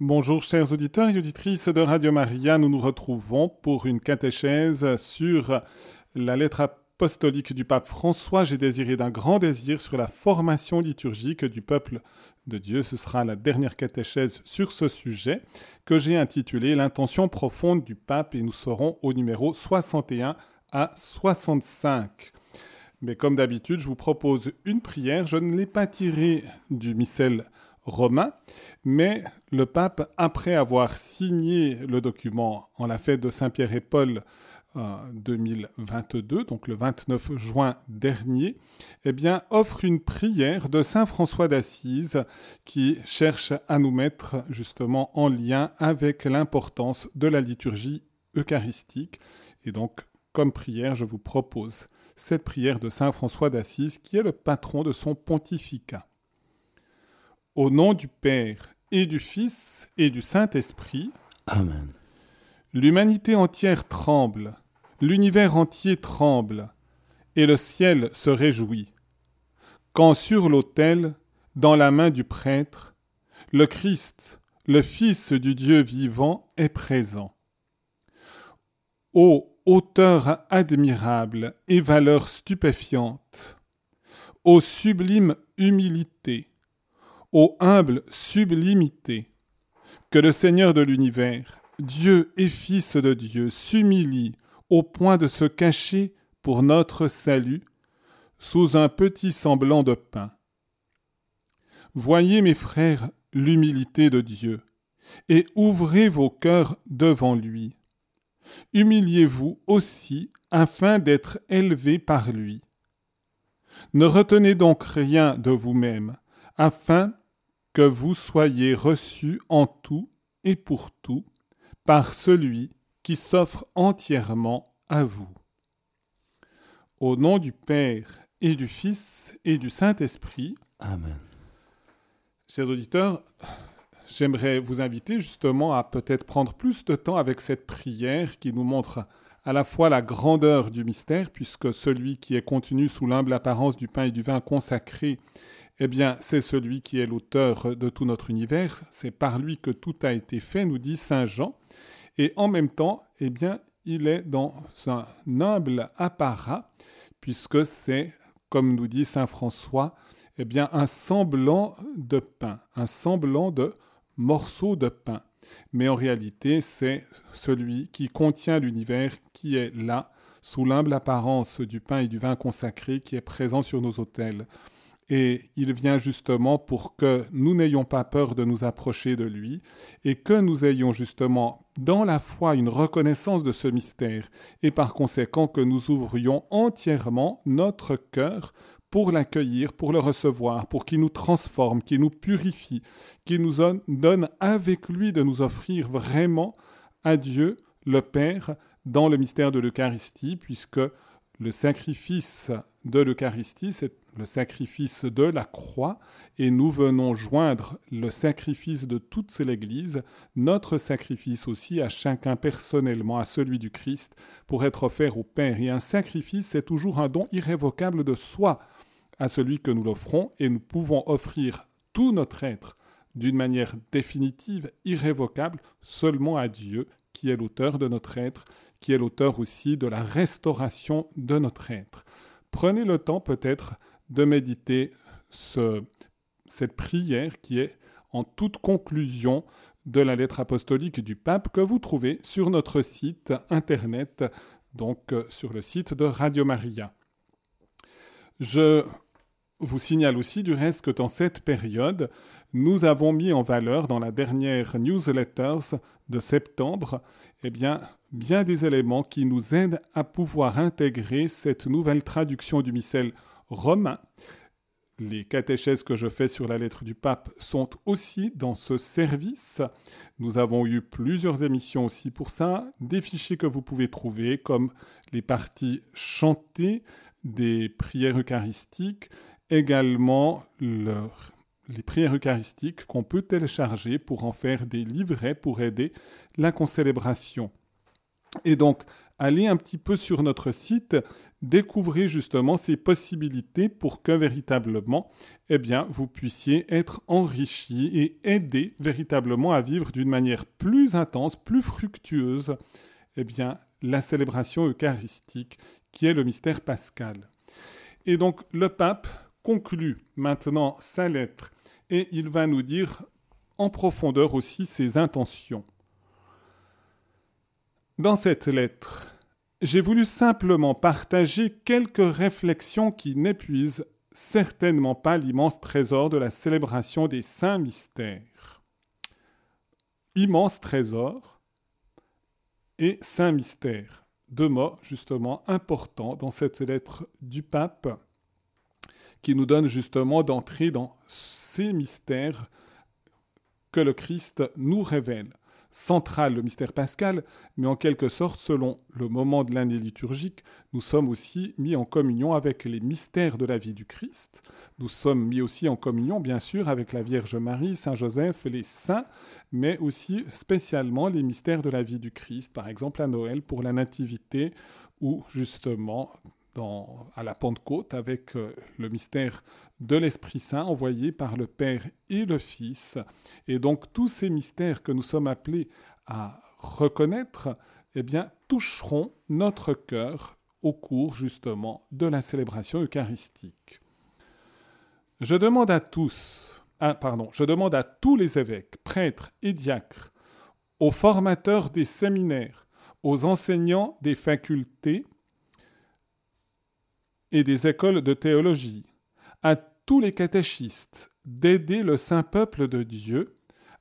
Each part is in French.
Bonjour chers auditeurs et auditrices de Radio Maria, nous nous retrouvons pour une catéchèse sur la lettre apostolique du pape François. J'ai désiré d'un grand désir sur la formation liturgique du peuple de Dieu. Ce sera la dernière catéchèse sur ce sujet que j'ai intitulé L'intention profonde du pape et nous serons au numéro 61 à 65. Mais comme d'habitude, je vous propose une prière. Je ne l'ai pas tirée du missel romain, mais le pape, après avoir signé le document en la fête de Saint-Pierre et Paul 2022, euh, donc le 29 juin dernier, eh offre une prière de Saint François d'Assise qui cherche à nous mettre justement en lien avec l'importance de la liturgie eucharistique. Et donc, comme prière, je vous propose cette prière de Saint François d'Assise qui est le patron de son pontificat. Au nom du Père et du Fils et du Saint-Esprit. Amen. L'humanité entière tremble, l'univers entier tremble, et le ciel se réjouit. Quand sur l'autel, dans la main du prêtre, le Christ, le Fils du Dieu vivant, est présent. Ô auteur admirable et valeur stupéfiante, ô sublime humilité, ô humble sublimité, que le Seigneur de l'univers, Dieu et Fils de Dieu, s'humilie au point de se cacher pour notre salut sous un petit semblant de pain. Voyez, mes frères, l'humilité de Dieu, et ouvrez vos cœurs devant lui. Humiliez-vous aussi afin d'être élevés par lui. Ne retenez donc rien de vous-même, afin que vous soyez reçus en tout et pour tout par celui qui s'offre entièrement à vous. Au nom du Père et du Fils et du Saint-Esprit. Amen. Chers auditeurs, j'aimerais vous inviter justement à peut-être prendre plus de temps avec cette prière qui nous montre à la fois la grandeur du mystère, puisque celui qui est contenu sous l'humble apparence du pain et du vin consacré eh bien, c'est celui qui est l'auteur de tout notre univers, c'est par lui que tout a été fait, nous dit Saint Jean, et en même temps, eh bien, il est dans un humble apparat, puisque c'est, comme nous dit Saint François, eh bien, un semblant de pain, un semblant de morceau de pain. Mais en réalité, c'est celui qui contient l'univers qui est là, sous l'humble apparence du pain et du vin consacré qui est présent sur nos autels et il vient justement pour que nous n'ayons pas peur de nous approcher de lui et que nous ayons justement dans la foi une reconnaissance de ce mystère et par conséquent que nous ouvrions entièrement notre cœur pour l'accueillir, pour le recevoir, pour qu'il nous transforme, qu'il nous purifie, qu'il nous donne avec lui de nous offrir vraiment à Dieu le Père dans le mystère de l'Eucharistie, puisque le sacrifice de l'Eucharistie, c'est le sacrifice de la croix, et nous venons joindre le sacrifice de toute l'Église, notre sacrifice aussi à chacun personnellement, à celui du Christ, pour être offert au Père. Et un sacrifice, c'est toujours un don irrévocable de soi à celui que nous l'offrons, et nous pouvons offrir tout notre être d'une manière définitive, irrévocable, seulement à Dieu, qui est l'auteur de notre être, qui est l'auteur aussi de la restauration de notre être. Prenez le temps peut-être de méditer cette prière qui est en toute conclusion de la lettre apostolique du pape que vous trouvez sur notre site internet, donc euh, sur le site de Radio Maria. Je vous signale aussi du reste que dans cette période, nous avons mis en valeur dans la dernière newsletters de septembre eh bien, bien des éléments qui nous aident à pouvoir intégrer cette nouvelle traduction du missel romain. Les catéchèses que je fais sur la lettre du pape sont aussi dans ce service. Nous avons eu plusieurs émissions aussi pour ça, des fichiers que vous pouvez trouver comme les parties chantées des prières eucharistiques, également les prières eucharistiques qu'on peut télécharger pour en faire des livrets pour aider la concélébration. Et donc, allez un petit peu sur notre site, découvrez justement ces possibilités pour que véritablement, eh bien, vous puissiez être enrichi et aider véritablement à vivre d'une manière plus intense, plus fructueuse, eh bien, la célébration eucharistique qui est le mystère pascal. Et donc, le pape conclut maintenant sa lettre et il va nous dire en profondeur aussi ses intentions. Dans cette lettre, j'ai voulu simplement partager quelques réflexions qui n'épuisent certainement pas l'immense trésor de la célébration des saints mystères. Immense trésor et saint mystère. Deux mots justement importants dans cette lettre du pape qui nous donne justement d'entrer dans ces mystères que le Christ nous révèle central, le mystère pascal, mais en quelque sorte, selon le moment de l'année liturgique, nous sommes aussi mis en communion avec les mystères de la vie du Christ. Nous sommes mis aussi en communion, bien sûr, avec la Vierge Marie, Saint Joseph, les saints, mais aussi spécialement les mystères de la vie du Christ, par exemple à Noël pour la Nativité, ou justement à la Pentecôte avec euh, le mystère de l'Esprit Saint envoyé par le Père et le Fils. Et donc tous ces mystères que nous sommes appelés à reconnaître, eh bien, toucheront notre cœur au cours justement de la célébration eucharistique. Je demande à tous, ah, pardon, je demande à tous les évêques, prêtres et diacres, aux formateurs des séminaires, aux enseignants des facultés, et des écoles de théologie, à tous les catéchistes d'aider le saint peuple de Dieu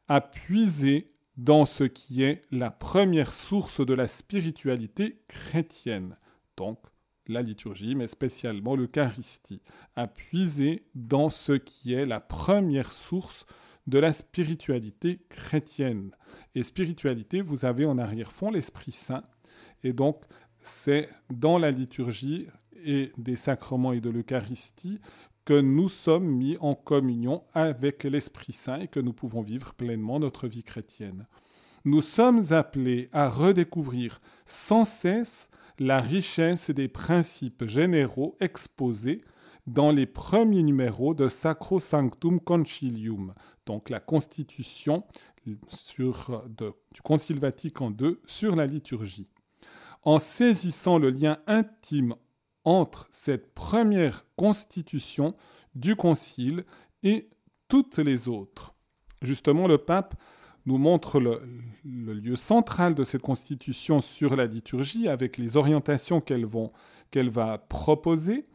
à puiser dans ce qui est la première source de la spiritualité chrétienne, donc la liturgie, mais spécialement l'Eucharistie, à puiser dans ce qui est la première source de la spiritualité chrétienne. Et spiritualité, vous avez en arrière-fond l'Esprit Saint, et donc c'est dans la liturgie et des sacrements et de l'Eucharistie que nous sommes mis en communion avec l'Esprit Saint et que nous pouvons vivre pleinement notre vie chrétienne. Nous sommes appelés à redécouvrir sans cesse la richesse des principes généraux exposés dans les premiers numéros de Sacro Sanctum Concilium, donc la constitution sur, du Concile Vatican II sur la liturgie. En saisissant le lien intime entre cette première constitution du Concile et toutes les autres. Justement, le pape nous montre le, lieu central de cette constitution sur la liturgie avec les orientations qu'elle va proposer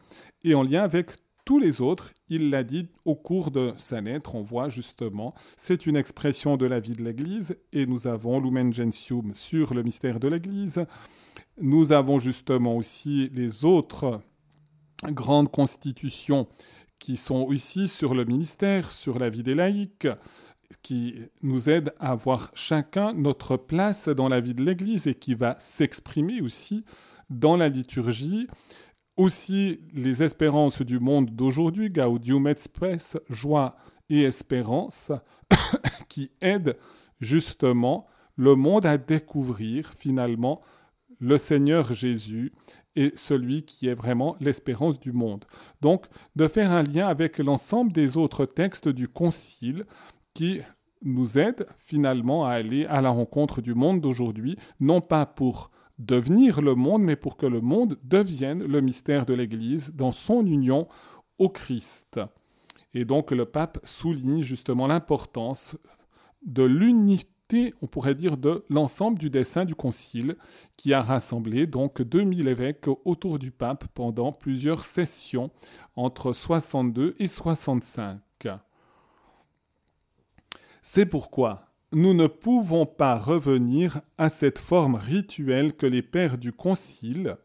et en lien avec tous les autres. Il l'a dit au cours de sa lettre, on voit justement, c'est une expression de la vie de l'Église et nous avons Lumen Gentium sur le mystère de l'Église. Nous avons justement aussi les autres grandes constitutions qui sont aussi sur le ministère, sur la vie des laïcs, qui nous aident à avoir chacun notre place dans la vie de l'Église et qui va s'exprimer aussi dans la liturgie. Aussi les espérances du monde d'aujourd'hui, Gaudium et Spes, joie et espérance, qui aident justement le monde à découvrir finalement le Seigneur Jésus est celui qui est vraiment l'espérance du monde. Donc, de faire un lien avec l'ensemble des autres textes du Concile qui nous aident finalement à aller à la rencontre du monde d'aujourd'hui, non pas pour devenir le monde, mais pour que le monde devienne le mystère de l'Église dans son union au Christ. Et donc le pape souligne justement l'importance de l'unité on pourrait dire, de l'ensemble du dessin du concile, qui a rassemblé donc 2000 évêques autour du pape pendant plusieurs sessions entre 62 et 65. C'est pourquoi nous ne pouvons pas revenir à cette forme rituelle que les pères du concile,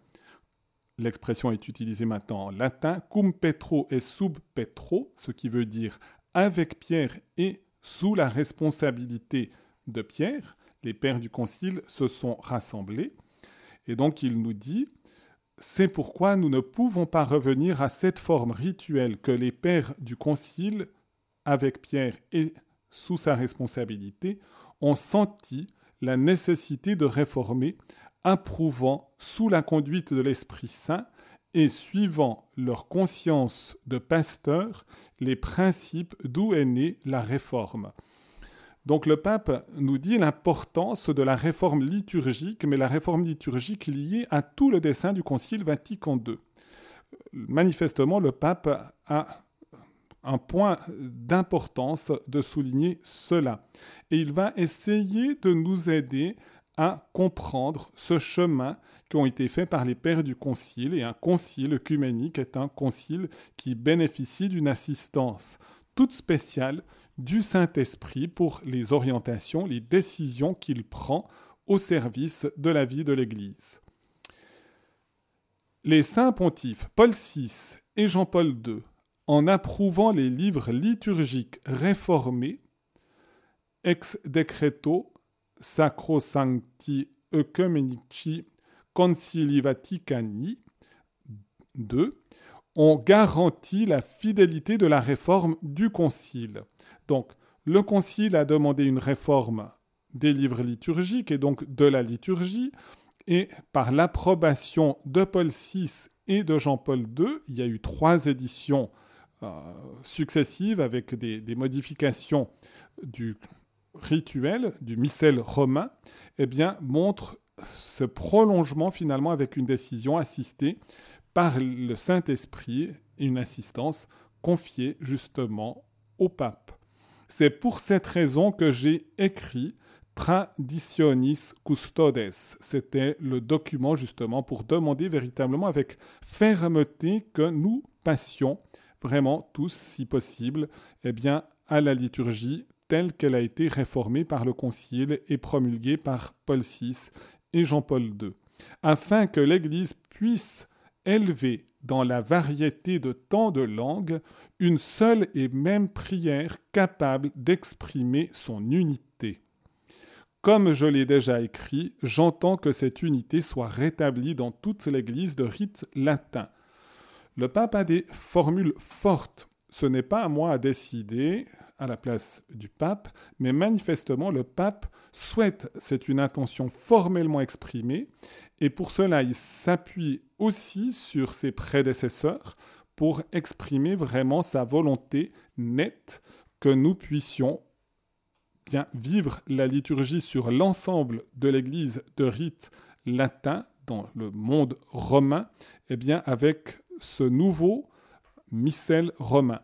l'expression est utilisée maintenant en latin, cum petro et sub petro, ce qui veut dire avec Pierre et sous la responsabilité de Pierre, les pères du concile se sont rassemblés. Et donc il nous dit, c'est pourquoi nous ne pouvons pas revenir à cette forme rituelle que les pères du concile, avec Pierre et sous sa responsabilité, ont senti la nécessité de réformer approuvant sous la conduite de l'Esprit Saint et suivant leur conscience de pasteur les principes d'où est née la réforme. Donc le pape nous dit l'importance de la réforme liturgique, mais la réforme liturgique liée à tout le dessein du Concile Vatican II. Manifestement, le pape a un point d'importance de souligner cela. Et il va essayer de nous aider à comprendre ce chemin qui ont été faits par les pères du concile. Et un concile œcuménique est un concile qui bénéficie d'une assistance toute spéciale du Saint-Esprit pour les orientations, les décisions qu'il prend au service de la vie de l'Église. Les saints pontifes Paul VI et Jean-Paul II, en approuvant les livres liturgiques réformés, ex decreto sacrosancti ecumenici concili vaticani II, ont garanti la fidélité de la réforme du concile. Donc, le Concile a demandé une réforme des livres liturgiques et donc de la liturgie, et par l'approbation de Paul VI et de Jean-Paul II, il y a eu trois éditions euh, successives avec des, des, modifications du rituel, du missel romain, eh bien, montre ce prolongement finalement avec une décision assistée par le Saint-Esprit, une assistance confiée justement au pape. C'est pour cette raison que j'ai écrit Traditionis Custodes. C'était le document justement pour demander véritablement avec fermeté que nous passions vraiment tous, si possible, eh bien, à la liturgie telle qu'elle a été réformée par le Concile et promulguée par Paul VI et Jean-Paul II, afin que l'Église puisse élever dans la variété de tant de langues une seule et même prière capable d'exprimer son unité. Comme je l'ai déjà écrit, j'entends que cette unité soit rétablie dans toute l'Église de rite latin. Le pape a des formules fortes. Ce n'est pas à moi à décider à la place du pape, mais manifestement le pape souhaite, c'est une intention formellement exprimée, et pour cela, il s'appuie aussi sur ses prédécesseurs pour exprimer vraiment sa volonté nette que nous puissions bien vivre la liturgie sur l'ensemble de l'Église de rite latin dans le monde romain, eh bien avec ce nouveau missel romain.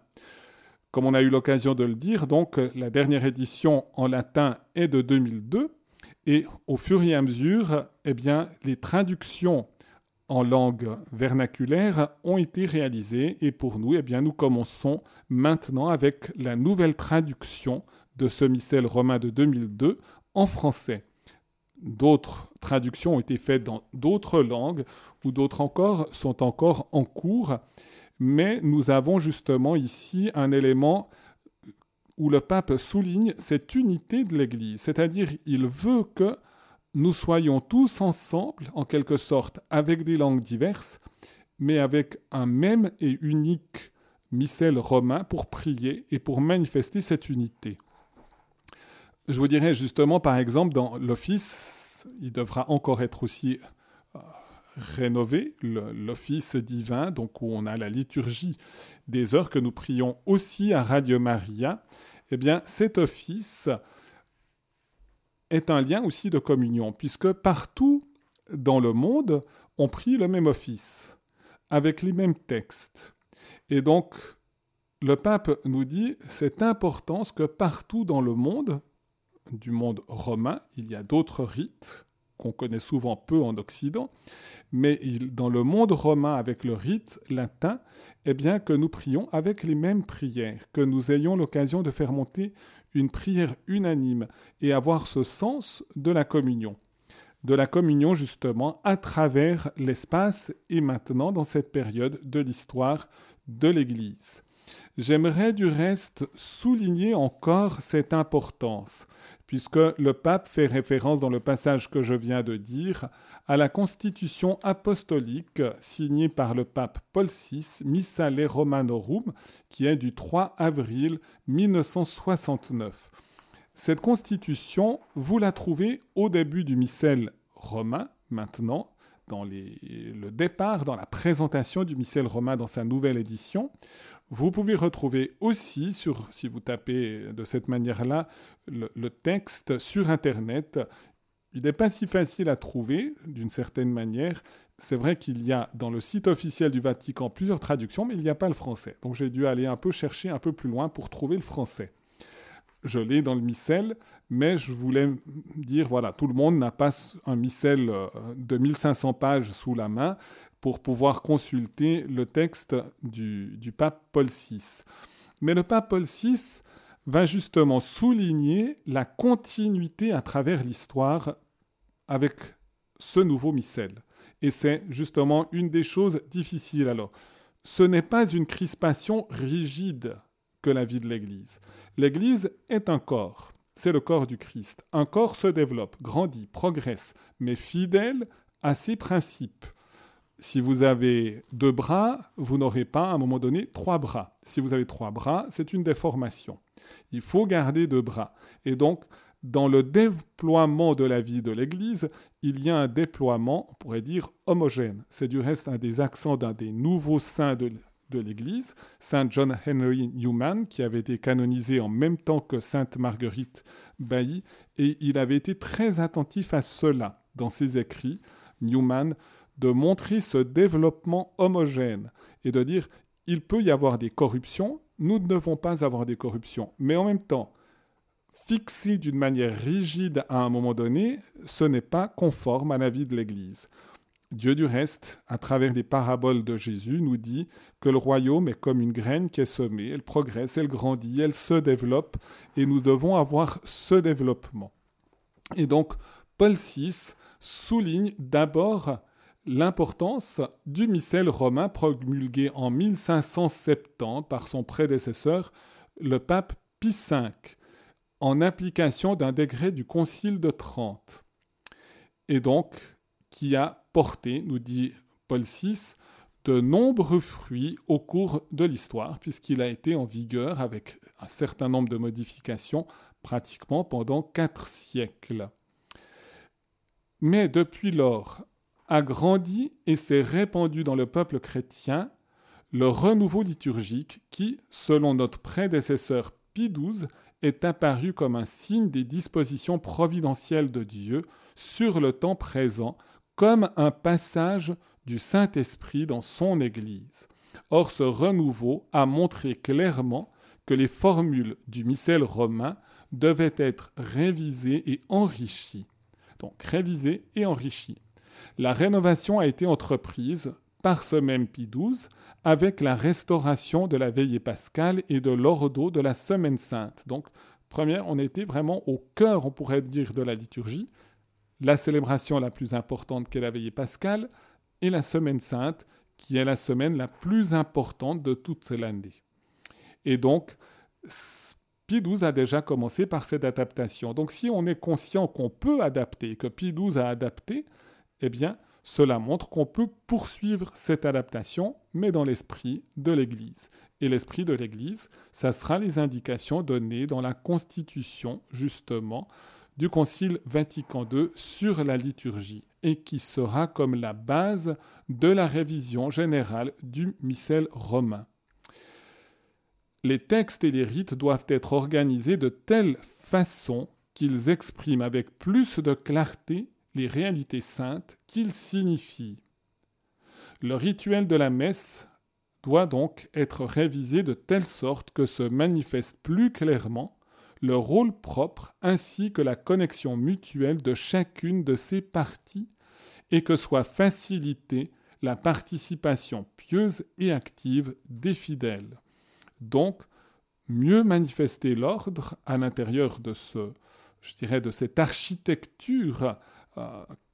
Comme on a eu l'occasion de le dire, donc la dernière édition en latin est de 2002 et au fur et à mesure, eh bien, les traductions en langue vernaculaire ont été réalisées et pour nous, eh bien, nous commençons maintenant avec la nouvelle traduction de ce missel romain de 2002 en français. D'autres traductions ont été faites dans d'autres langues ou d'autres encore sont encore en cours, mais nous avons justement ici un élément où le pape souligne cette unité de l'Église, c'est-à-dire il veut que nous soyons tous ensemble, en quelque sorte, avec des langues diverses, mais avec un même et unique missel romain pour prier et pour manifester cette unité. Je vous dirais justement, par exemple, dans l'office, il devra encore être aussi euh, rénové, l'office divin, donc où on a la liturgie des heures que nous prions aussi à Radio Maria, eh bien, cet office est un lien aussi de communion, puisque partout dans le monde, on prie le même office, avec les mêmes textes. Et donc, le pape nous dit, c'est important que partout dans le monde, du monde romain, il y a d'autres rites qu'on connaît souvent peu en Occident, mais dans le monde romain avec le rite latin, eh bien que nous prions avec les mêmes prières, que nous ayons l'occasion de faire monter une prière unanime et avoir ce sens de la communion. De la communion justement à travers l'espace et maintenant dans cette période de l'histoire de l'Église. J'aimerais du reste souligner encore cette importance, puisque le pape fait référence dans le passage que je viens de dire à la constitution apostolique signée par le pape Paul VI, Missale Romanorum, qui est du 3 avril 1969. Cette constitution, vous la trouvez au début du missel romain, maintenant dans le départ, dans la présentation du missel romain dans sa nouvelle édition. Vous pouvez retrouver aussi, si vous tapez de cette manière-là, le, texte sur Internet. Il n'est pas si facile à trouver, d'une certaine manière. C'est vrai qu'il y a dans le site officiel du Vatican plusieurs traductions, mais il n'y a pas le français. Donc j'ai dû aller un peu chercher un peu plus loin pour trouver le français. Je l'ai dans le missel, mais je voulais dire, voilà, tout le monde n'a pas un missel euh, de 1500 pages sous la main pour pouvoir consulter le texte du, pape Paul VI. Mais le pape Paul VI va justement souligner la continuité à travers l'histoire avec ce nouveau missel. Et c'est justement une des choses difficiles alors. Ce n'est pas une crispation rigide que la vie de l'Église. L'Église est un corps, c'est le corps du Christ. Un corps se développe, grandit, progresse, mais fidèle à ses principes. Si vous avez deux bras, vous n'aurez pas à un moment donné trois bras. Si vous avez trois bras, c'est une déformation. Il faut garder deux bras. Et donc, dans le déploiement de la vie de l'Église, il y a un déploiement, on pourrait dire, homogène. C'est du reste un des accents d'un des nouveaux saints de, l'Église, Saint John Henry Newman, qui avait été canonisé en même temps que Sainte Marguerite Bailly, et il avait été très attentif à cela dans ses écrits. Newman de montrer ce développement homogène et de dire il peut y avoir des corruptions, nous ne devons pas avoir des corruptions. Mais en même temps, fixer d'une manière rigide à un moment donné, ce n'est pas conforme à la vie de l'Église. Dieu du reste, à travers les paraboles de Jésus, nous dit que le royaume est comme une graine qui est semée, elle progresse, elle grandit, elle se développe, et nous devons avoir ce développement. Et donc, Paul VI souligne d'abord l'importance du missel romain promulgué en 1570 par son prédécesseur, le pape Pie V, en application d'un décret du Concile de Trente, et donc qui a porté, nous dit Paul VI, de nombreux fruits au cours de l'histoire, puisqu'il a été en vigueur avec un certain nombre de modifications pratiquement pendant quatre siècles. Mais depuis lors, a grandi et s'est répandu dans le peuple chrétien le renouveau liturgique qui, selon notre prédécesseur Pie XII, est apparu comme un signe des dispositions providentielles de Dieu sur le temps présent, comme un passage du Saint-Esprit dans son Église. Or ce renouveau a montré clairement que les formules du missel romain devaient être révisées et enrichies. Donc révisées et enrichies. La rénovation a été entreprise par ce même Pie XII avec la restauration de la veillée pascale et de l'ordo de la semaine sainte. Donc, première, on était vraiment au cœur, on pourrait dire, de la liturgie, la célébration la plus importante qu'est la veillée pascale et la semaine sainte, qui est la semaine la plus importante de toute l'année. Et donc, Pie XII a déjà commencé par cette adaptation. Donc, si on est conscient qu'on peut adapter, que Pie XII a adapté, eh bien, cela montre qu'on peut poursuivre cette adaptation, mais dans l'esprit de l'Église. Et l'esprit de l'Église, ça sera les indications données dans la constitution, justement, du Concile Vatican II sur la liturgie, et qui sera comme la base de la révision générale du missel romain. Les textes et les rites doivent être organisés de telle façon qu'ils expriment avec plus de clarté les réalités saintes qu'il signifie. Le rituel de la messe doit donc être révisé de telle sorte que se manifeste plus clairement le rôle propre ainsi que la connexion mutuelle de chacune de ces parties et que soit facilitée la participation pieuse et active des fidèles. Donc, mieux manifester l'ordre à l'intérieur de ce, je dirais, de cette architecture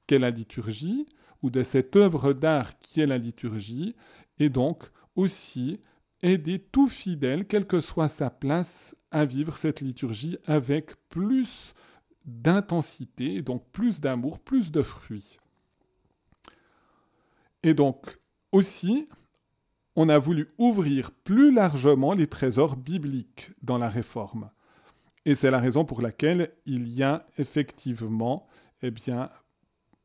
qu'est la liturgie, ou de cette œuvre d'art qui est la liturgie, et donc aussi aider tout fidèle, quelle que soit sa place, à vivre cette liturgie avec plus d'intensité, donc plus d'amour, plus de fruits. Et donc aussi, on a voulu ouvrir plus largement les trésors bibliques dans la réforme. Et c'est la raison pour laquelle il y a effectivement eh bien,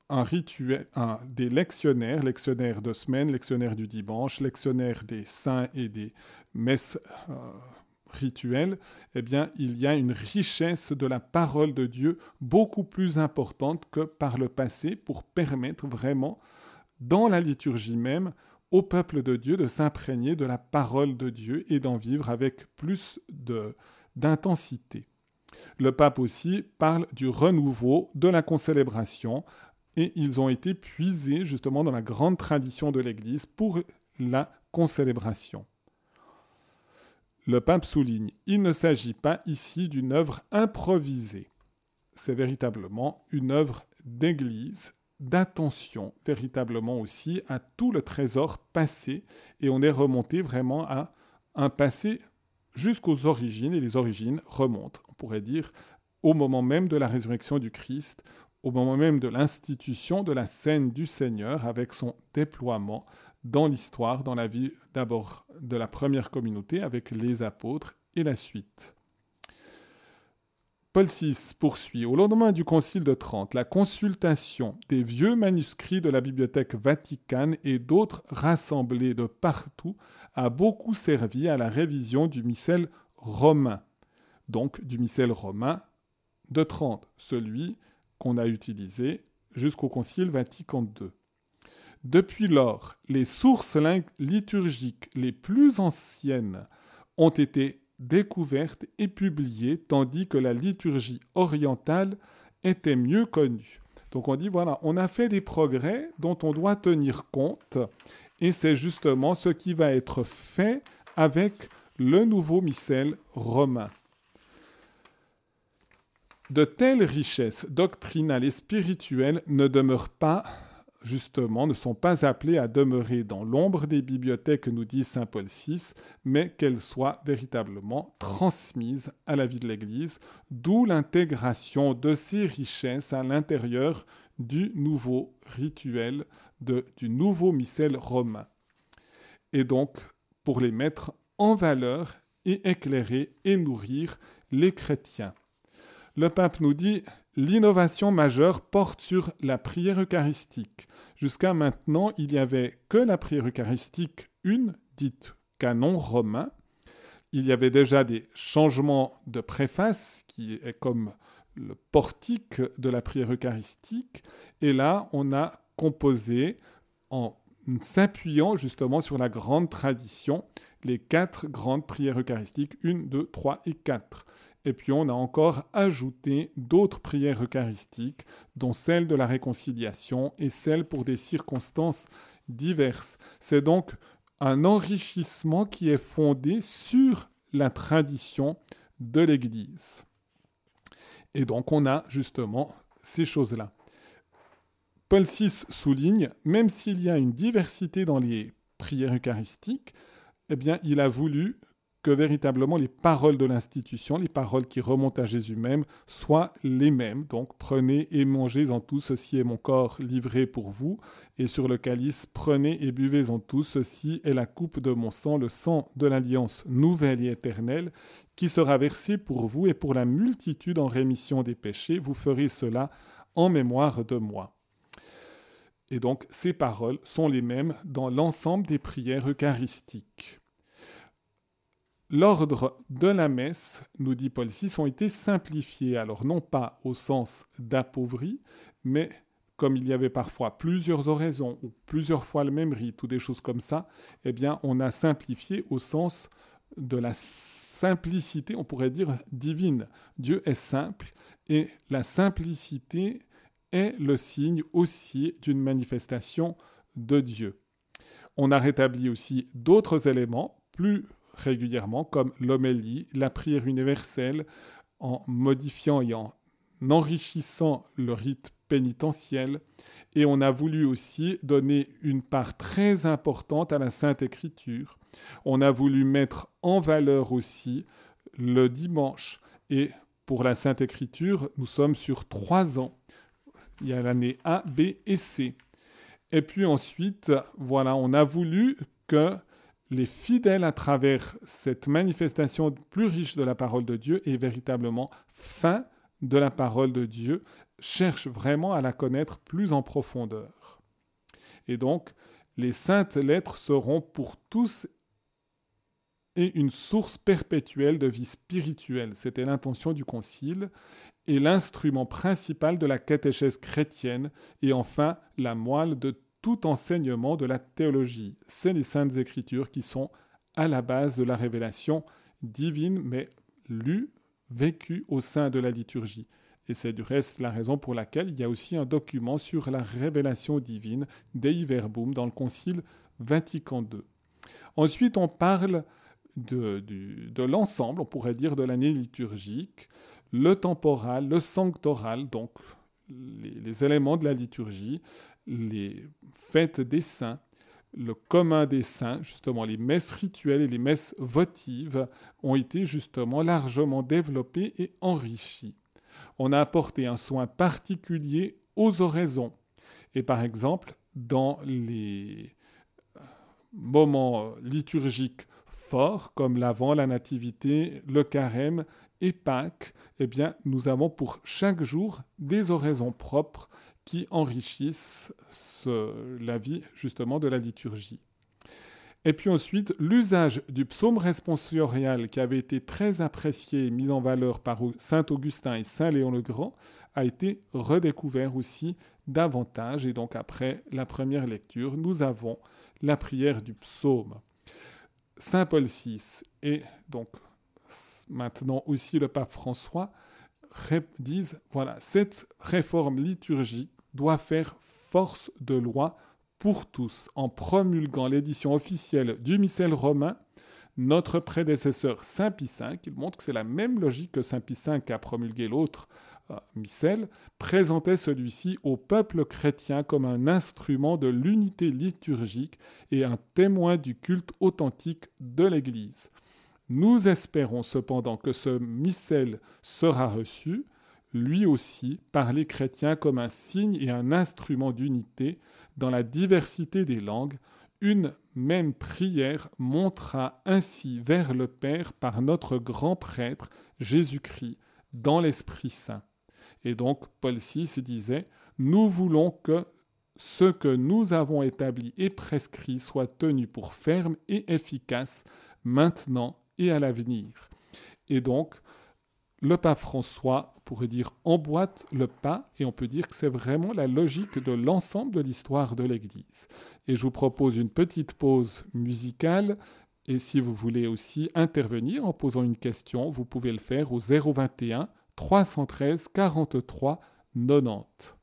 un rituel, des lectionnaires, lectionnaires de semaine, lectionnaires du dimanche, lectionnaires des saints et des messes euh, rituelles, eh bien, il y a une richesse de la parole de Dieu beaucoup plus importante que par le passé pour permettre vraiment, dans la liturgie même, au peuple de Dieu de s'imprégner de la parole de Dieu et d'en vivre avec plus d'intensité. Le pape aussi parle du renouveau de la concélébration et ils ont été puisés justement dans la grande tradition de l'Église pour la concélébration. Le pape souligne, il ne s'agit pas ici d'une œuvre improvisée, c'est véritablement une œuvre d'Église, d'attention véritablement aussi à tout le trésor passé, et on est remonté vraiment à un passé jusqu'aux origines, et les origines remontent, on pourrait dire, au moment même de la résurrection du Christ, au moment même de l'institution de la scène du Seigneur avec son déploiement dans l'histoire, dans la vie d'abord de la première communauté avec les apôtres et la suite. Paul VI poursuit. Au lendemain du Concile de Trente, la consultation des vieux manuscrits de la Bibliothèque vaticane et d'autres rassemblés de partout a beaucoup servi à la révision du missel romain, donc du missel romain de Trente, celui qu'on a utilisé jusqu'au Concile Vatican II. Depuis lors, les sources liturgiques les plus anciennes ont été découvertes et publiées, tandis que la liturgie orientale était mieux connue. Donc on dit, voilà, on a fait des progrès dont on doit tenir compte, et c'est justement ce qui va être fait avec le nouveau missel romain. De telles richesses doctrinales et spirituelles ne demeurent pas, justement, ne sont pas appelées à demeurer dans l'ombre des bibliothèques, nous dit Saint Paul VI, mais qu'elles soient véritablement transmises à la vie de l'Église, d'où l'intégration de ces richesses à l'intérieur du nouveau rituel, du nouveau missel romain. Et donc, pour les mettre en valeur et éclairer et nourrir les chrétiens le pape nous dit l'innovation majeure porte sur la prière eucharistique. Jusqu'à maintenant, il n'y avait que la prière eucharistique, une, dite canon romain. Il y avait déjà des changements de préface, qui est comme le portique de la prière eucharistique. Et là, on a composé, en s'appuyant justement sur la grande tradition, les quatre grandes prières eucharistiques, une, deux, trois et quatre. Et puis on a encore ajouté d'autres prières eucharistiques, dont celle de la réconciliation et celle pour des circonstances diverses. C'est donc un enrichissement qui est fondé sur la tradition de l'Église. Et donc on a justement ces choses-là. Paul VI souligne, même s'il y a une diversité dans les prières eucharistiques, eh bien, il a voulu que véritablement les paroles de l'institution, les paroles qui remontent à Jésus même, soient les mêmes. Donc prenez et mangez en tout, ceci est mon corps livré pour vous, et sur le calice, prenez et buvez en tout, ceci est la coupe de mon sang, le sang de l'alliance nouvelle et éternelle, qui sera versé pour vous et pour la multitude en rémission des péchés. Vous ferez cela en mémoire de moi. Et donc ces paroles sont les mêmes dans l'ensemble des prières eucharistiques. L'ordre de la messe, nous dit Paul VI, ont été simplifiés, alors non pas au sens d'appauvri, mais comme il y avait parfois plusieurs oraisons ou plusieurs fois le même rite ou des choses comme ça, eh bien on a simplifié au sens de la simplicité, on pourrait dire divine. Dieu est simple et la simplicité est le signe aussi d'une manifestation de Dieu. On a rétabli aussi d'autres éléments plus régulièrement, comme l'homélie, la prière universelle, en modifiant et en enrichissant le rite pénitentiel. Et on a voulu aussi donner une part très importante à la Sainte Écriture. On a voulu mettre en valeur aussi le dimanche. Et pour la Sainte Écriture, nous sommes sur trois ans. Il y a l'année A, B et C. Et puis ensuite, voilà, on a voulu que les fidèles à travers cette manifestation plus riche de la parole de Dieu est véritablement fin de la parole de Dieu cherche vraiment à la connaître plus en profondeur. Et donc, les saintes lettres seront pour tous et une source perpétuelle de vie spirituelle. C'était l'intention du Concile et l'instrument principal de la catéchèse chrétienne et enfin la moelle de tout enseignement de la théologie. C'est les saintes écritures qui sont à la base de la révélation divine, mais lue, vécue au sein de la liturgie. Et c'est du reste la raison pour laquelle il y a aussi un document sur la révélation divine, Dei Verbum, dans le Concile Vatican II. Ensuite, on parle de, de l'ensemble, on pourrait dire, de l'année liturgique, le temporal, le sanctoral, donc les, éléments de la liturgie, les fêtes des saints, le commun des saints, justement les messes rituelles et les messes votives ont été justement largement développées et enrichies. On a apporté un soin particulier aux oraisons. Et par exemple, dans les moments liturgiques forts, comme l'Avent, la Nativité, le Carême et Pâques, eh bien, nous avons pour chaque jour des oraisons propres qui enrichissent la vie justement de la liturgie. Et puis ensuite, l'usage du psaume responsorial qui avait été très apprécié et mis en valeur par Saint Augustin et Saint Léon le Grand a été redécouvert aussi davantage. Et donc après la première lecture, nous avons la prière du psaume. Saint Paul VI et donc maintenant aussi le pape François disent, voilà, cette réforme liturgique doit faire force de loi pour tous en promulguant l'édition officielle du missel romain. Notre prédécesseur Saint Pie V, il montre que c'est la même logique que Saint Pie V a promulgué l'autre euh, missel, présentait celui-ci au peuple chrétien comme un instrument de l'unité liturgique et un témoin du culte authentique de l'Église. Nous espérons cependant que ce missel sera reçu, lui aussi, par les chrétiens comme un signe et un instrument d'unité dans la diversité des langues. Une même prière montrera ainsi vers le Père par notre grand prêtre Jésus-Christ dans l'Esprit Saint. Et donc Paul VI disait, nous voulons que ce que nous avons établi et prescrit soit tenu pour ferme et efficace maintenant et à l'avenir. Et donc, le pape François pourrait dire emboîte le pas et on peut dire que c'est vraiment la logique de l'ensemble de l'histoire de l'Église. Et je vous propose une petite pause musicale et si vous voulez aussi intervenir en posant une question, vous pouvez le faire au 021 313 43 90.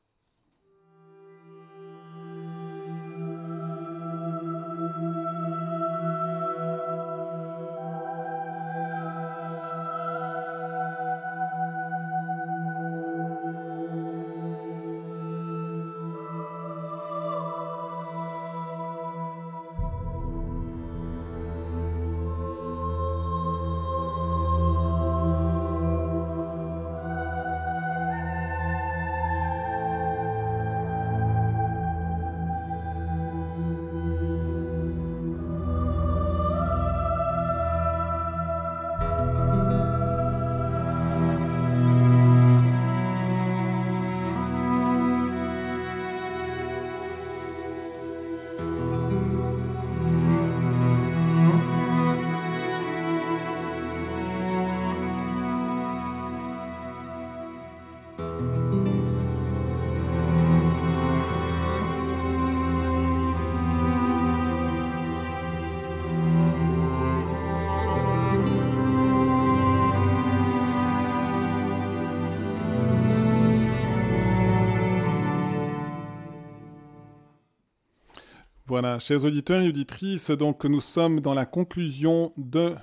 Voilà, chers auditeurs et auditrices, donc nous sommes dans la conclusion de,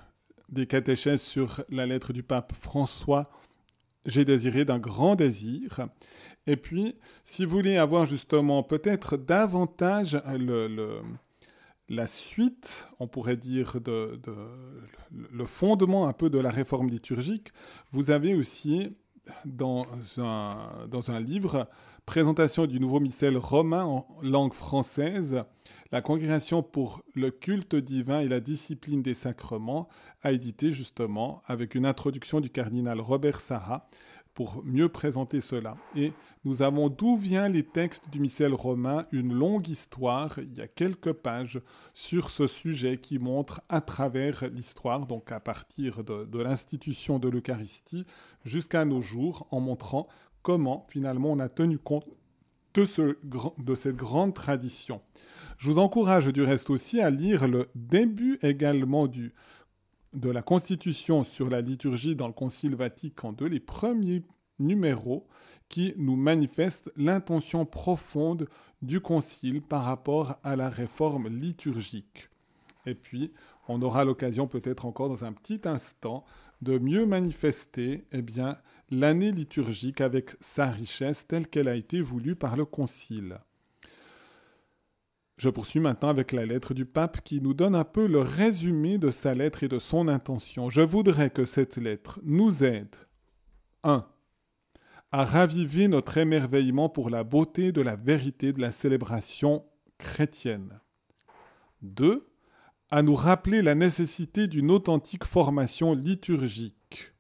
des catéchèses sur la lettre du pape François. J'ai désiré d'un grand désir. Et puis, si vous voulez avoir justement peut-être davantage la suite, on pourrait dire, le fondement un peu de la réforme liturgique, vous avez aussi dans un, dans un livre Présentation du nouveau missel romain en langue française, la Congrégation pour le culte divin et la discipline des sacrements a édité justement avec une introduction du cardinal Robert Sarra pour mieux présenter cela. Et nous avons d'où viennent les textes du missel romain, une longue histoire, il y a quelques pages sur ce sujet qui montre à travers l'histoire, donc à partir de, l'institution de l'Eucharistie jusqu'à nos jours, en montrant comment finalement on a tenu compte de cette grande tradition. Je vous encourage du reste aussi à lire le début également de la Constitution sur la liturgie dans le Concile Vatican II, les premiers numéros qui nous manifestent l'intention profonde du Concile par rapport à la réforme liturgique. Et puis, on aura l'occasion peut-être encore dans un petit instant de mieux manifester eh bien, l'année liturgique avec sa richesse telle qu'elle a été voulue par le Concile. Je poursuis maintenant avec la lettre du pape qui nous donne un peu le résumé de sa lettre et de son intention. Je voudrais que cette lettre nous aide 1. à raviver notre émerveillement pour la beauté de la vérité de la célébration chrétienne. 2. à nous rappeler la nécessité d'une authentique formation liturgique.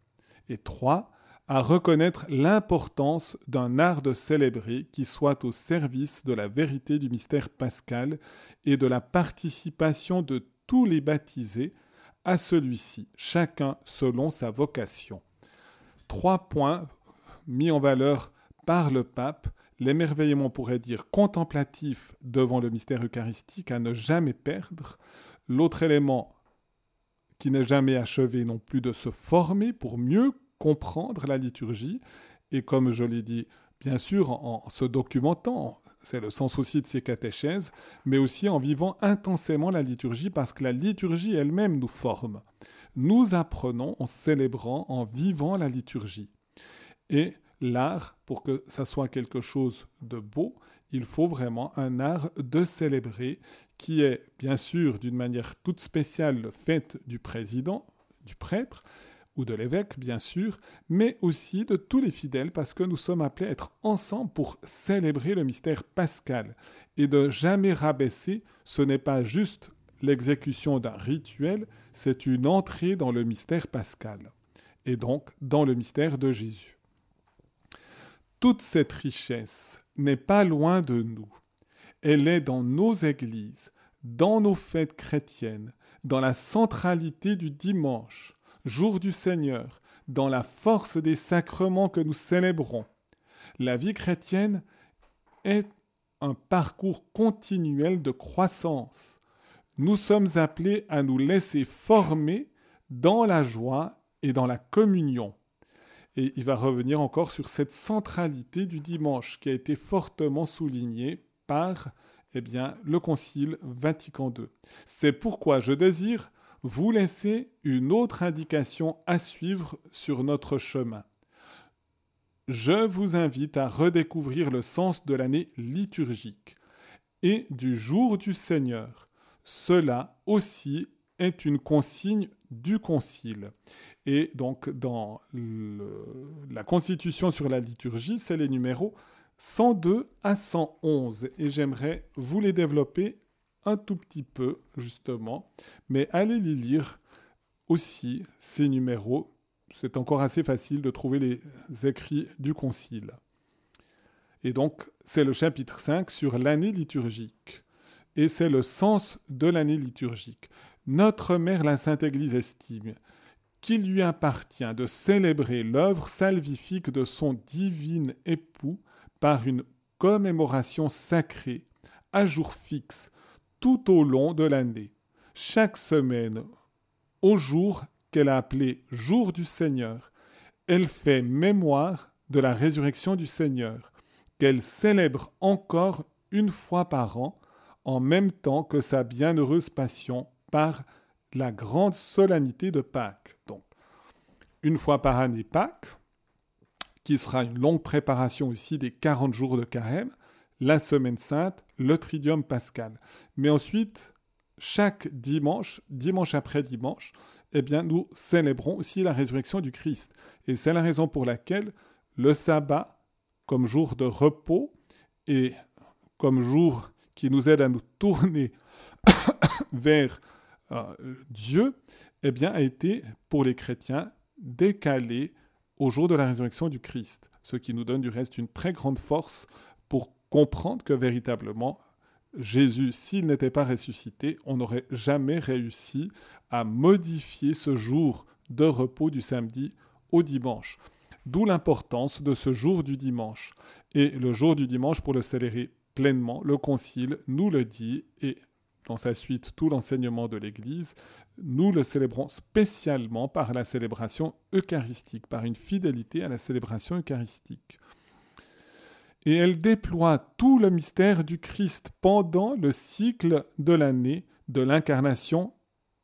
Et 3 à reconnaître l'importance d'un art de célébrer qui soit au service de la vérité du mystère pascal et de la participation de tous les baptisés à celui-ci, chacun selon sa vocation. Trois points mis en valeur par le pape, l'émerveillement pourrait dire contemplatif devant le mystère eucharistique à ne jamais perdre, l'autre élément qui n'est jamais achevé non plus de se former pour mieux comprendre la liturgie et comme je l'ai dit, bien sûr en, se documentant, c'est le sens aussi de ces catéchèses, mais aussi en vivant intensément la liturgie parce que la liturgie elle-même nous forme. Nous apprenons en célébrant, en vivant la liturgie. Et l'art, pour que ça soit quelque chose de beau, il faut vraiment un art de célébrer qui est bien sûr d'une manière toute spéciale le fait du président, du prêtre, ou de l'évêque, bien sûr, mais aussi de tous les fidèles, parce que nous sommes appelés à être ensemble pour célébrer le mystère pascal. Et de jamais rabaisser, ce n'est pas juste l'exécution d'un rituel, c'est une entrée dans le mystère pascal, et donc dans le mystère de Jésus. Toute cette richesse n'est pas loin de nous. Elle est dans nos églises, dans nos fêtes chrétiennes, dans la centralité du dimanche, jour du Seigneur, dans la force des sacrements que nous célébrons. La vie chrétienne est un parcours continuel de croissance. Nous sommes appelés à nous laisser former dans la joie et dans la communion. Et il va revenir encore sur cette centralité du dimanche qui a été fortement soulignée par eh bien, le Concile Vatican II. C'est pourquoi je désire vous laissez une autre indication à suivre sur notre chemin. Je vous invite à redécouvrir le sens de l'année liturgique et du jour du Seigneur. Cela aussi est une consigne du Concile. Et donc dans la Constitution sur la liturgie, c'est les numéros 102 à 111. Et j'aimerais vous les développer un tout petit peu, justement, mais allez les lire aussi, ces numéros. C'est encore assez facile de trouver les écrits du Concile. Et donc, c'est le chapitre 5 sur l'année liturgique. Et c'est le sens de l'année liturgique. Notre Mère, la Sainte Église, estime qu'il lui appartient de célébrer l'œuvre salvifique de son divin époux par une commémoration sacrée, à jour fixe, tout au long de l'année, chaque semaine, au jour qu'elle a appelé jour du Seigneur, elle fait mémoire de la résurrection du Seigneur, qu'elle célèbre encore une fois par an, en même temps que sa bienheureuse passion par la grande solennité de Pâques. Donc, une fois par année Pâques, qui sera une longue préparation aussi des 40 jours de carême, la semaine sainte, le tridium pascal. Mais ensuite, chaque dimanche, dimanche après dimanche, eh bien, nous célébrons aussi la résurrection du Christ. Et c'est la raison pour laquelle le sabbat, comme jour de repos et comme jour qui nous aide à nous tourner vers euh, Dieu, eh bien, a été pour les chrétiens décalé au jour de la résurrection du Christ, ce qui nous donne du reste une très grande force pour comprendre que véritablement, Jésus, s'il n'était pas ressuscité, on n'aurait jamais réussi à modifier ce jour de repos du samedi au dimanche. D'où l'importance de ce jour du dimanche. Et le jour du dimanche, pour le célébrer pleinement, le Concile nous le dit, et dans sa suite tout l'enseignement de l'Église, nous le célébrons spécialement par la célébration eucharistique, par une fidélité à la célébration eucharistique. Et elle déploie tout le mystère du Christ pendant le cycle de l'année de l'incarnation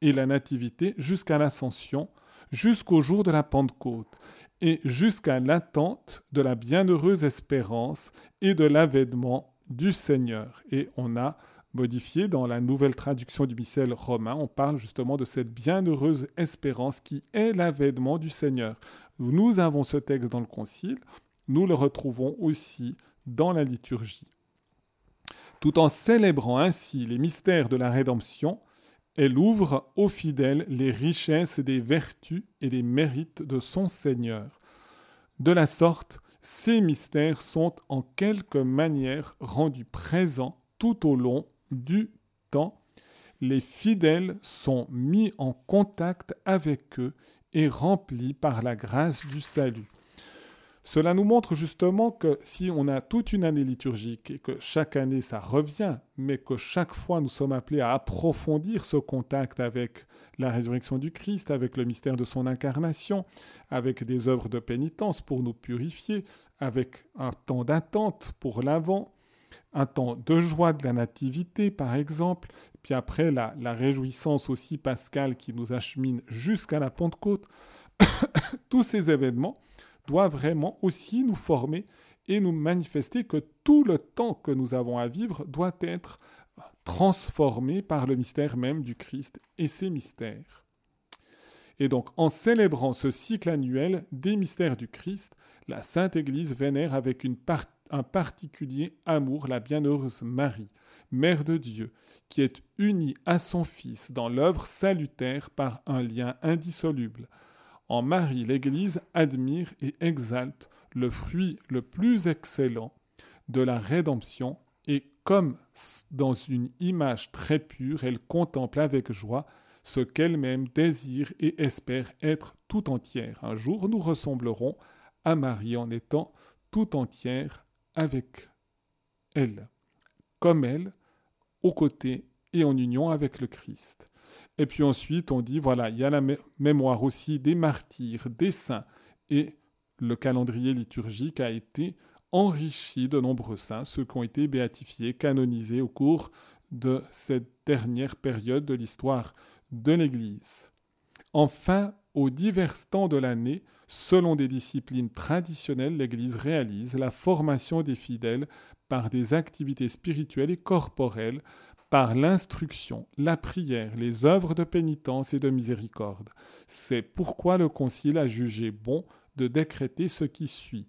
et la nativité jusqu'à l'ascension, jusqu'au jour de la Pentecôte et jusqu'à l'attente de la bienheureuse espérance et de l'avènement du Seigneur. Et on a modifié dans la nouvelle traduction du missel romain, on parle justement de cette bienheureuse espérance qui est l'avènement du Seigneur. Nous avons ce texte dans le Concile, nous le retrouvons aussi dans la liturgie. Tout en célébrant ainsi les mystères de la rédemption, elle ouvre aux fidèles les richesses des vertus et des mérites de son Seigneur. De la sorte, ces mystères sont en quelque manière rendus présents tout au long du temps. Les fidèles sont mis en contact avec eux et remplis par la grâce du salut. Cela nous montre justement que si on a toute une année liturgique et que chaque année ça revient, mais que chaque fois nous sommes appelés à approfondir ce contact avec la résurrection du Christ, avec le mystère de son incarnation, avec des œuvres de pénitence pour nous purifier, avec un temps d'attente pour l'avant, un temps de joie de la nativité par exemple, puis après la, réjouissance aussi pascale qui nous achemine jusqu'à la Pentecôte, tous ces événements doit vraiment aussi nous former et nous manifester que tout le temps que nous avons à vivre doit être transformé par le mystère même du Christ et ses mystères. Et donc, en célébrant ce cycle annuel des mystères du Christ, la Sainte Église vénère avec un particulier amour la bienheureuse Marie, Mère de Dieu, qui est unie à son Fils dans l'œuvre salutaire par un lien indissoluble, en Marie, l'Église admire et exalte le fruit le plus excellent de la rédemption et comme dans une image très pure, elle contemple avec joie ce qu'elle-même désire et espère être tout entière. Un jour, nous ressemblerons à Marie en étant tout entière avec elle, comme elle, aux côtés et en union avec le Christ. Et puis ensuite, on dit, voilà, il y a la mémoire aussi des martyrs, des saints, et le calendrier liturgique a été enrichi de nombreux saints, ceux qui ont été béatifiés, canonisés au cours de cette dernière période de l'histoire de l'Église. Enfin, aux divers temps de l'année, selon des disciplines traditionnelles, l'Église réalise la formation des fidèles par des activités spirituelles et corporelles par l'instruction, la prière, les œuvres de pénitence et de miséricorde. C'est pourquoi le Concile a jugé bon de décréter ce qui suit.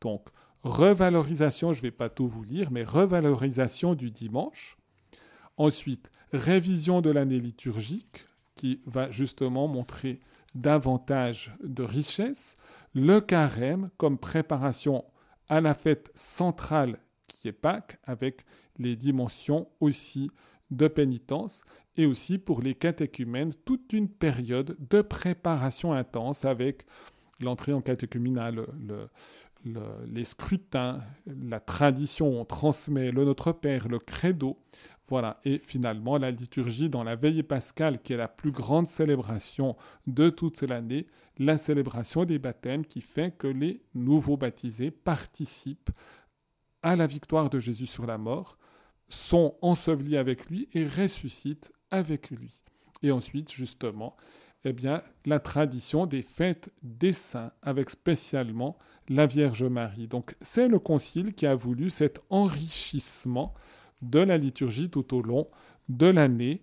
Donc, revalorisation, je ne vais pas tout vous lire, mais revalorisation du dimanche. Ensuite, révision de l'année liturgique, qui va justement montrer davantage de richesse. Le carême comme préparation à la fête centrale qui est Pâques, avec les dimensions aussi de pénitence et aussi pour les catéchumènes toute une période de préparation intense avec l'entrée en catéchuménat, les scrutins, la tradition, on transmet le Notre Père, le credo, voilà, et finalement la liturgie dans la veillée pascale qui est la plus grande célébration de toute l'année, la célébration des baptêmes qui fait que les nouveaux baptisés participent à la victoire de Jésus sur la mort, sont ensevelis avec lui et ressuscitent avec lui. Et ensuite, justement, eh bien, la tradition des fêtes des saints, avec spécialement la Vierge Marie. Donc, c'est le Concile qui a voulu cet enrichissement de la liturgie tout au long de l'année.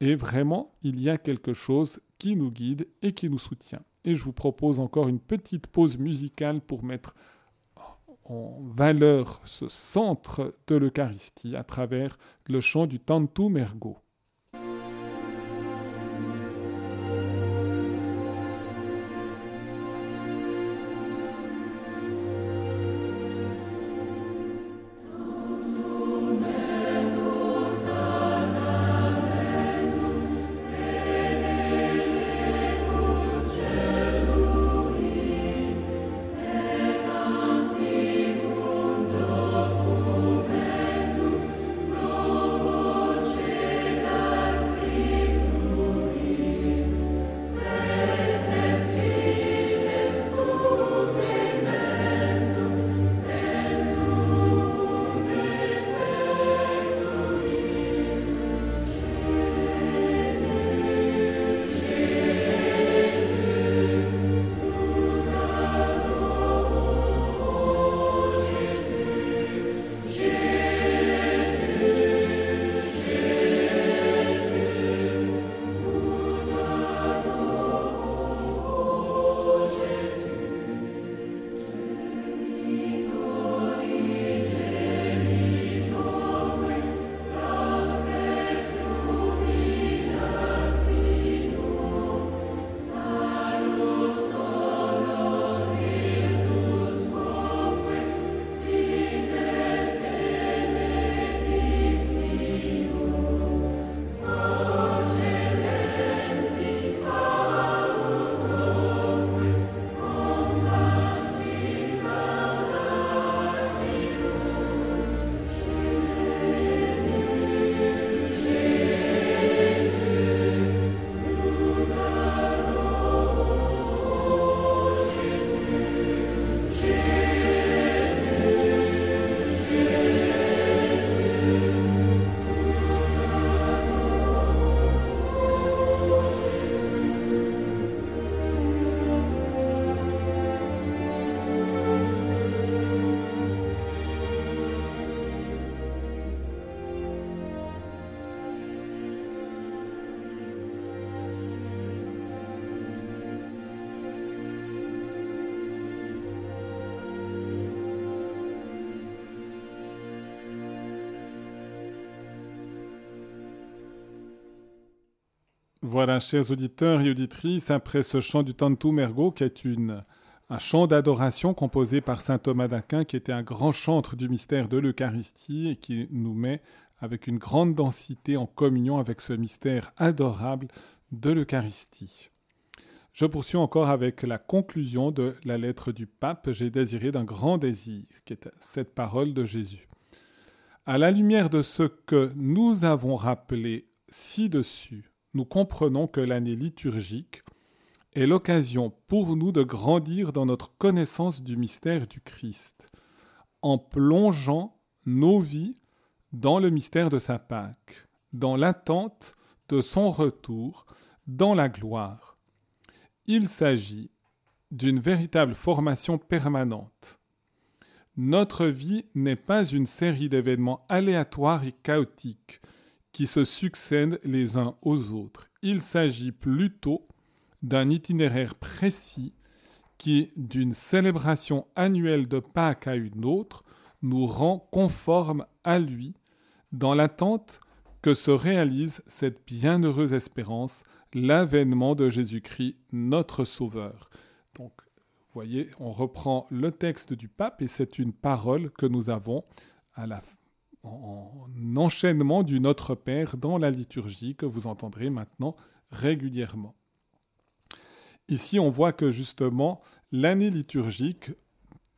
Et vraiment, il y a quelque chose qui nous guide et qui nous soutient. Et je vous propose encore une petite pause musicale pour mettre en valeur ce centre de l'Eucharistie à travers le chant du Tantum Ergo. Voilà, chers auditeurs et auditrices, après ce chant du Tantum Ergo, qui est une, un chant d'adoration composé par saint Thomas d'Aquin, qui était un grand chantre du mystère de l'Eucharistie et qui nous met avec une grande densité en communion avec ce mystère adorable de l'Eucharistie. Je poursuis encore avec la conclusion de la lettre du pape J'ai désiré d'un grand désir, qui est cette parole de Jésus. À la lumière de ce que nous avons rappelé ci-dessus, nous comprenons que l'année liturgique est l'occasion pour nous de grandir dans notre connaissance du mystère du Christ, en plongeant nos vies dans le mystère de sa Pâque, dans l'attente de son retour, dans la gloire. Il s'agit d'une véritable formation permanente. Notre vie n'est pas une série d'événements aléatoires et chaotiques qui se succèdent les uns aux autres. Il s'agit plutôt d'un itinéraire précis qui, d'une célébration annuelle de Pâques à une autre, nous rend conformes à lui, dans l'attente que se réalise cette bienheureuse espérance, l'avènement de Jésus-Christ, notre Sauveur. Donc, vous voyez, on reprend le texte du pape et c'est une parole que nous avons à la en enchaînement du Notre Père dans la liturgie que vous entendrez maintenant régulièrement. Ici, on voit que justement, l'année liturgique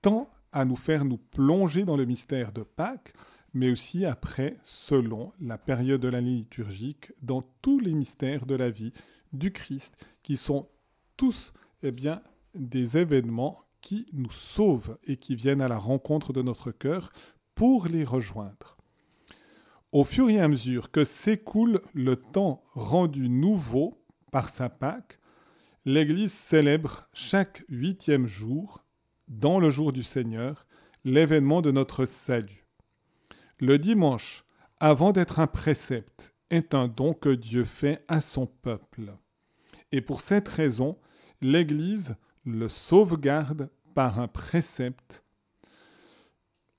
tend à nous faire nous plonger dans le mystère de Pâques, mais aussi après, selon la période de l'année liturgique, dans tous les mystères de la vie du Christ, qui sont tous eh bien, des événements qui nous sauvent et qui viennent à la rencontre de notre cœur pour les rejoindre. Au fur et à mesure que s'écoule le temps rendu nouveau par sa Pâque, l'Église célèbre chaque huitième jour, dans le jour du Seigneur, l'événement de notre salut. Le dimanche, avant d'être un précepte, est un don que Dieu fait à son peuple. Et pour cette raison, l'Église le sauvegarde par un précepte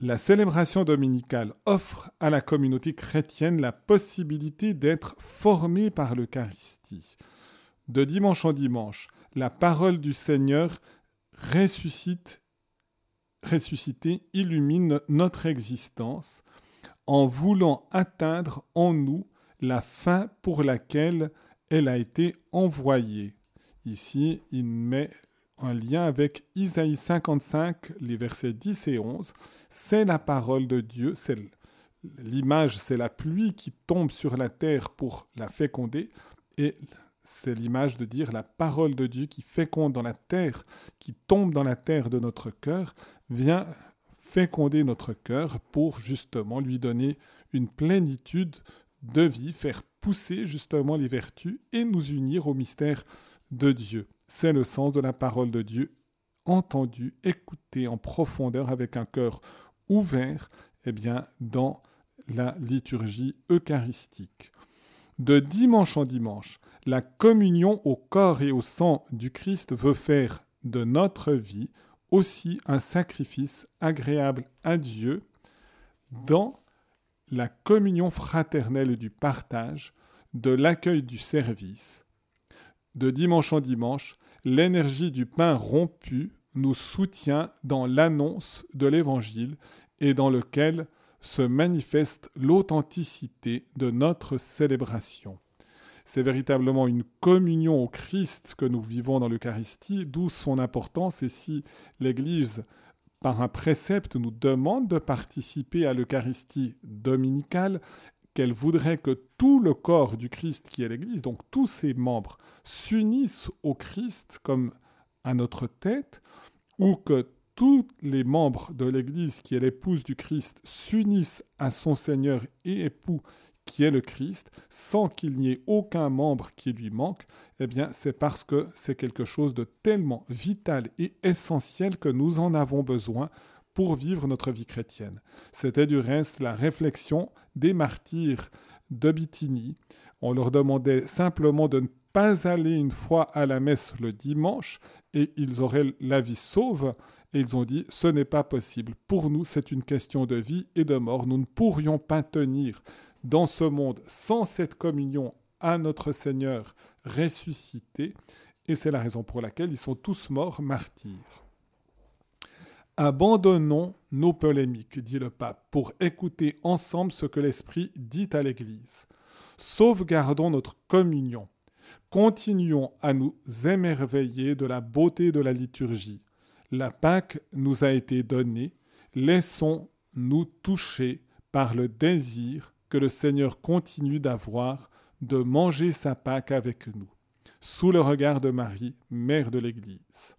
la célébration dominicale offre à la communauté chrétienne la possibilité d'être formée par l'Eucharistie. De dimanche en dimanche, la parole du Seigneur ressuscite, ressuscitée illumine notre existence en voulant atteindre en nous la fin pour laquelle elle a été envoyée. Ici, il met un lien avec Isaïe 55, les versets 10 et 11. C'est la parole de Dieu, c'est l'image, c'est la pluie qui tombe sur la terre pour la féconder, et c'est l'image de dire la parole de Dieu qui féconde dans la terre, qui tombe dans la terre de notre cœur, vient féconder notre cœur pour justement lui donner une plénitude de vie, faire pousser justement les vertus et nous unir au mystère de Dieu. C'est le sens de la parole de Dieu, entendue, écoutée en profondeur avec un cœur ouvert, eh bien, dans la liturgie eucharistique. De dimanche en dimanche, la communion au corps et au sang du Christ veut faire de notre vie aussi un sacrifice agréable à Dieu dans la communion fraternelle du partage, de l'accueil du service. De dimanche en dimanche, l'énergie du pain rompu nous soutient dans l'annonce de l'Évangile et dans lequel se manifeste l'authenticité de notre célébration. C'est véritablement une communion au Christ que nous vivons dans l'Eucharistie, d'où son importance. Et si l'Église, par un précepte, nous demande de participer à l'Eucharistie dominicale, qu'elle voudrait que tout le corps du Christ qui est l'Église, donc tous ses membres, s'unissent au Christ comme à notre tête, ou que tous les membres de l'Église qui est l'épouse du Christ s'unissent à son Seigneur et époux qui est le Christ, sans qu'il n'y ait aucun membre qui lui manque, eh bien c'est parce que c'est quelque chose de tellement vital et essentiel que nous en avons besoin pour vivre notre vie chrétienne. C'était du reste la réflexion des martyrs de Bithynie. On leur demandait simplement de ne pas aller une fois à la messe le dimanche et ils auraient la vie sauve. Et ils ont dit, ce n'est pas possible. Pour nous, c'est une question de vie et de mort. Nous ne pourrions pas tenir dans ce monde sans cette communion à notre Seigneur ressuscité, et c'est la raison pour laquelle ils sont tous morts martyrs. Abandonnons nos polémiques, dit le pape, pour écouter ensemble ce que l'Esprit dit à l'Église. Sauvegardons notre communion. Continuons à nous émerveiller de la beauté de la liturgie. La Pâque nous a été donnée. Laissons-nous toucher par le désir que le Seigneur continue d'avoir de manger sa Pâque avec nous, sous le regard de Marie, mère de l'Église.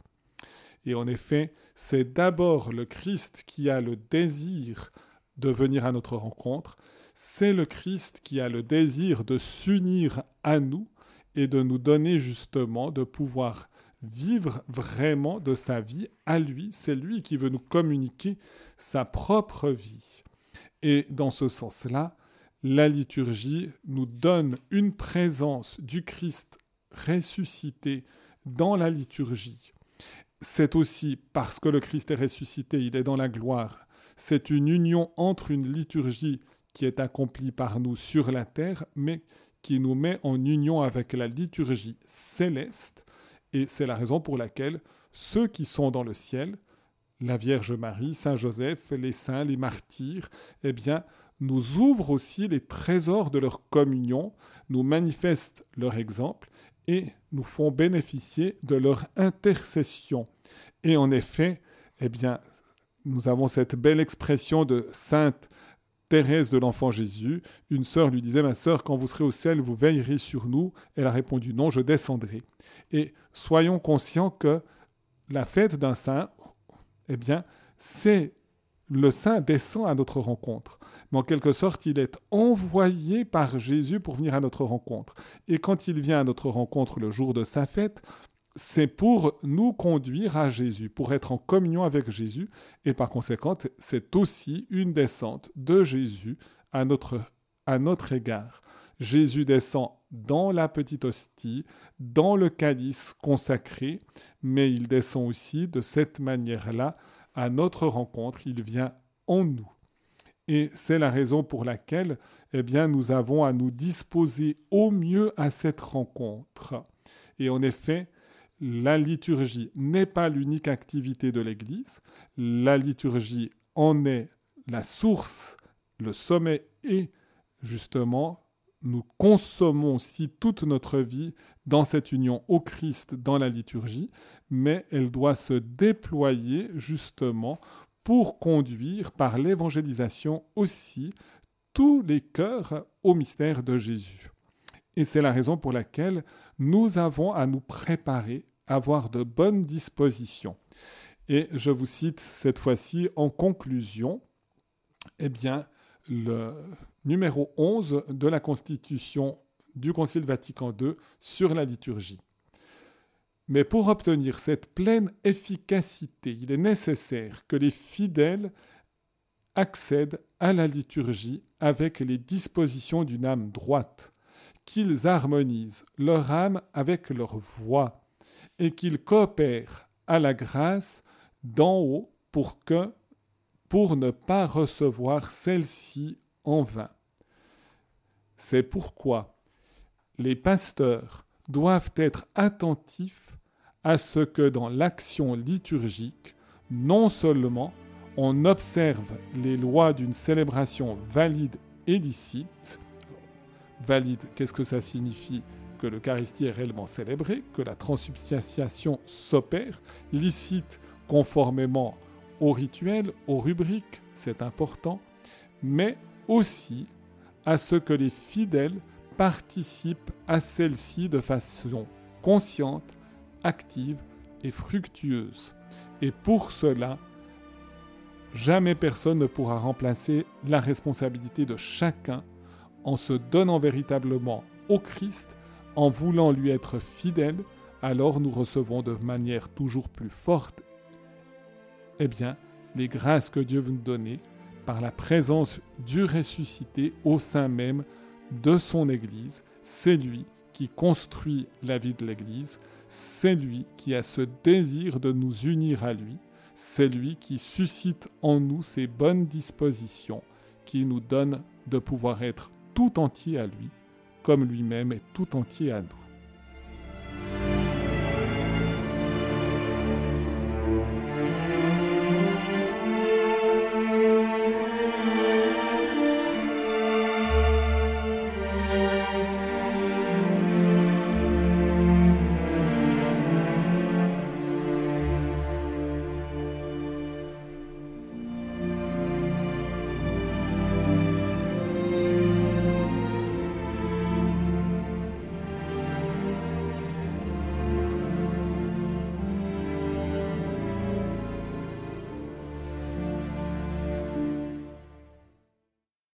Et en effet, c'est d'abord le Christ qui a le désir de venir à notre rencontre, c'est le Christ qui a le désir de s'unir à nous et de nous donner justement de pouvoir vivre vraiment de sa vie à lui. C'est lui qui veut nous communiquer sa propre vie. Et dans ce sens-là, la liturgie nous donne une présence du Christ ressuscité dans la liturgie. C'est aussi parce que le Christ est ressuscité, il est dans la gloire. C'est une union entre une liturgie qui est accomplie par nous sur la terre, mais qui nous met en union avec la liturgie céleste. Et c'est la raison pour laquelle ceux qui sont dans le ciel, la Vierge Marie, Saint Joseph, les saints, les martyrs, eh bien, nous ouvrent aussi les trésors de leur communion, nous manifestent leur exemple et nous font bénéficier de leur intercession. Et en effet, eh bien, nous avons cette belle expression de sainte Thérèse de l'Enfant Jésus. Une sœur lui disait, ma sœur, quand vous serez au ciel, vous veillerez sur nous. Elle a répondu, non, je descendrai. Et soyons conscients que la fête d'un saint, eh bien, c'est le saint descend à notre rencontre mais en quelque sorte, il est envoyé par Jésus pour venir à notre rencontre. Et quand il vient à notre rencontre le jour de sa fête, c'est pour nous conduire à Jésus, pour être en communion avec Jésus, et par conséquent, c'est aussi une descente de Jésus à notre, à notre égard. Jésus descend dans la petite hostie, dans le calice consacré, mais il descend aussi de cette manière-là à notre rencontre, il vient en nous. Et c'est la raison pour laquelle eh bien, nous avons à nous disposer au mieux à cette rencontre. Et en effet, la liturgie n'est pas l'unique activité de l'Église. La liturgie en est la source, le sommet et justement, nous consommons aussi toute notre vie dans cette union au Christ dans la liturgie, mais elle doit se déployer justement pour conduire par l'évangélisation aussi tous les cœurs au mystère de Jésus. Et c'est la raison pour laquelle nous avons à nous préparer, avoir de bonnes dispositions. Et je vous cite cette fois-ci en conclusion, eh le numéro 11 de la Constitution du Concile Vatican II sur la liturgie. Mais pour obtenir cette pleine efficacité, il est nécessaire que les fidèles accèdent à la liturgie avec les dispositions d'une âme droite, qu'ils harmonisent leur âme avec leur voix, et qu'ils coopèrent à la grâce d'en haut pour que pour ne pas recevoir celle-ci en vain. C'est pourquoi les pasteurs doivent être attentifs à ce que dans l'action liturgique, non seulement on observe les lois d'une célébration valide et licite, valide, qu'est-ce que ça signifie Que l'Eucharistie est réellement célébrée, que la transubstantiation s'opère, licite conformément au rituel, aux rubriques, c'est important, mais aussi à ce que les fidèles participent à celle-ci de façon consciente, active et fructueuse. Et pour cela, jamais personne ne pourra remplacer la responsabilité de chacun en se donnant véritablement au Christ, en voulant lui être fidèle, alors nous recevons de manière toujours plus forte eh bien, les grâces que Dieu veut nous donner par la présence du ressuscité au sein même de son Église. C'est lui qui construit la vie de l'Église, c'est lui qui a ce désir de nous unir à lui, c'est lui qui suscite en nous ces bonnes dispositions, qui nous donne de pouvoir être tout entier à lui, comme lui-même est tout entier à nous.